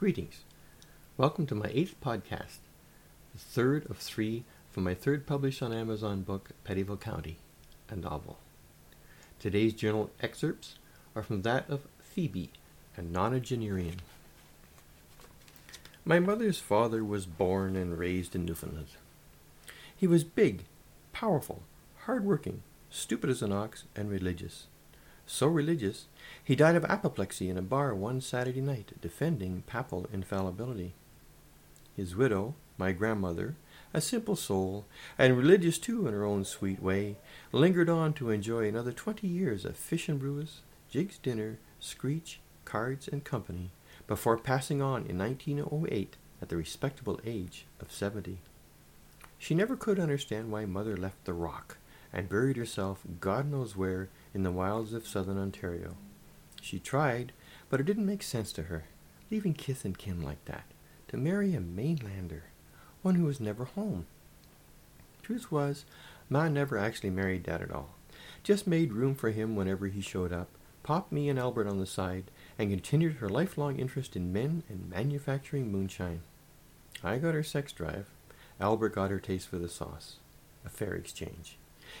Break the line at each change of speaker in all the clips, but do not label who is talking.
Greetings. Welcome to my eighth podcast, the third of three from my third published on Amazon book, Pettyville County, a novel. Today's journal excerpts are from that of Phoebe, a nonagenarian. My mother's father was born and raised in Newfoundland. He was big, powerful, hard-working, stupid as an ox, and religious. So religious, he died of apoplexy in a bar one Saturday night, defending papal infallibility. His widow, my grandmother, a simple soul, and religious too in her own sweet way, lingered on to enjoy another twenty years of fish and brewis, Jiggs dinner, screech, cards, and company, before passing on in 1908 at the respectable age of seventy. She never could understand why mother left the rock and buried herself God knows where in the wilds of southern Ontario. She tried, but it didn't make sense to her, leaving kith and kin like that, to marry a mainlander, one who was never home. Truth was, Ma never actually married Dad at all, just made room for him whenever he showed up, popped me and Albert on the side, and continued her lifelong interest in men and manufacturing moonshine. I got her sex drive. Albert got her taste for the sauce. A fair exchange.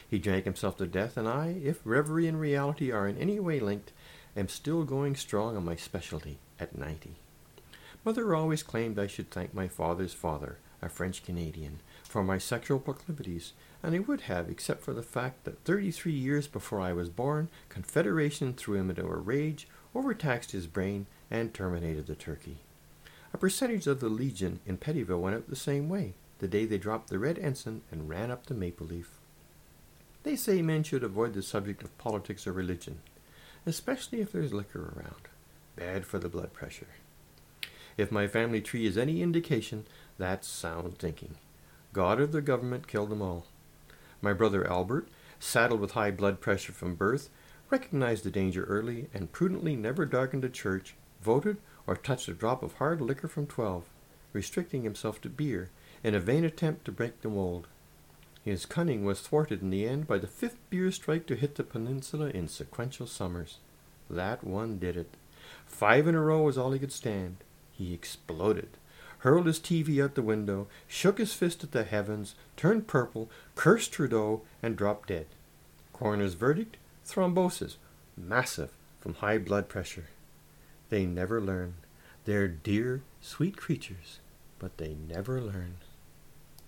He drank himself to death, and I, if reverie and reality are in any way linked, am still going strong on my specialty at ninety. Mother always claimed I should thank my father's father, a French Canadian, for my sexual proclivities, and I would have, except for the fact that thirty three years before I was born, Confederation threw him into a rage, overtaxed his brain, and terminated the turkey. A percentage of the Legion in Pettyville went out the same way, the day they dropped the red ensign and ran up the maple leaf. They say men should avoid the subject of politics or religion, especially if there's liquor around. Bad for the blood pressure. If my family tree is any indication, that's sound thinking. God or the government killed them all. My brother Albert, saddled with high blood pressure from birth, recognized the danger early and prudently never darkened a church, voted, or touched a drop of hard liquor from twelve, restricting himself to beer in a vain attempt to break the mold. His cunning was thwarted in the end by the fifth beer strike to hit the peninsula in sequential summers. That one did it. Five in a row was all he could stand. He exploded, hurled his TV out the window, shook his fist at the heavens, turned purple, cursed Trudeau, and dropped dead. Coroner's verdict? Thrombosis. Massive from high blood pressure. They never learn. They're dear, sweet creatures, but they never learn.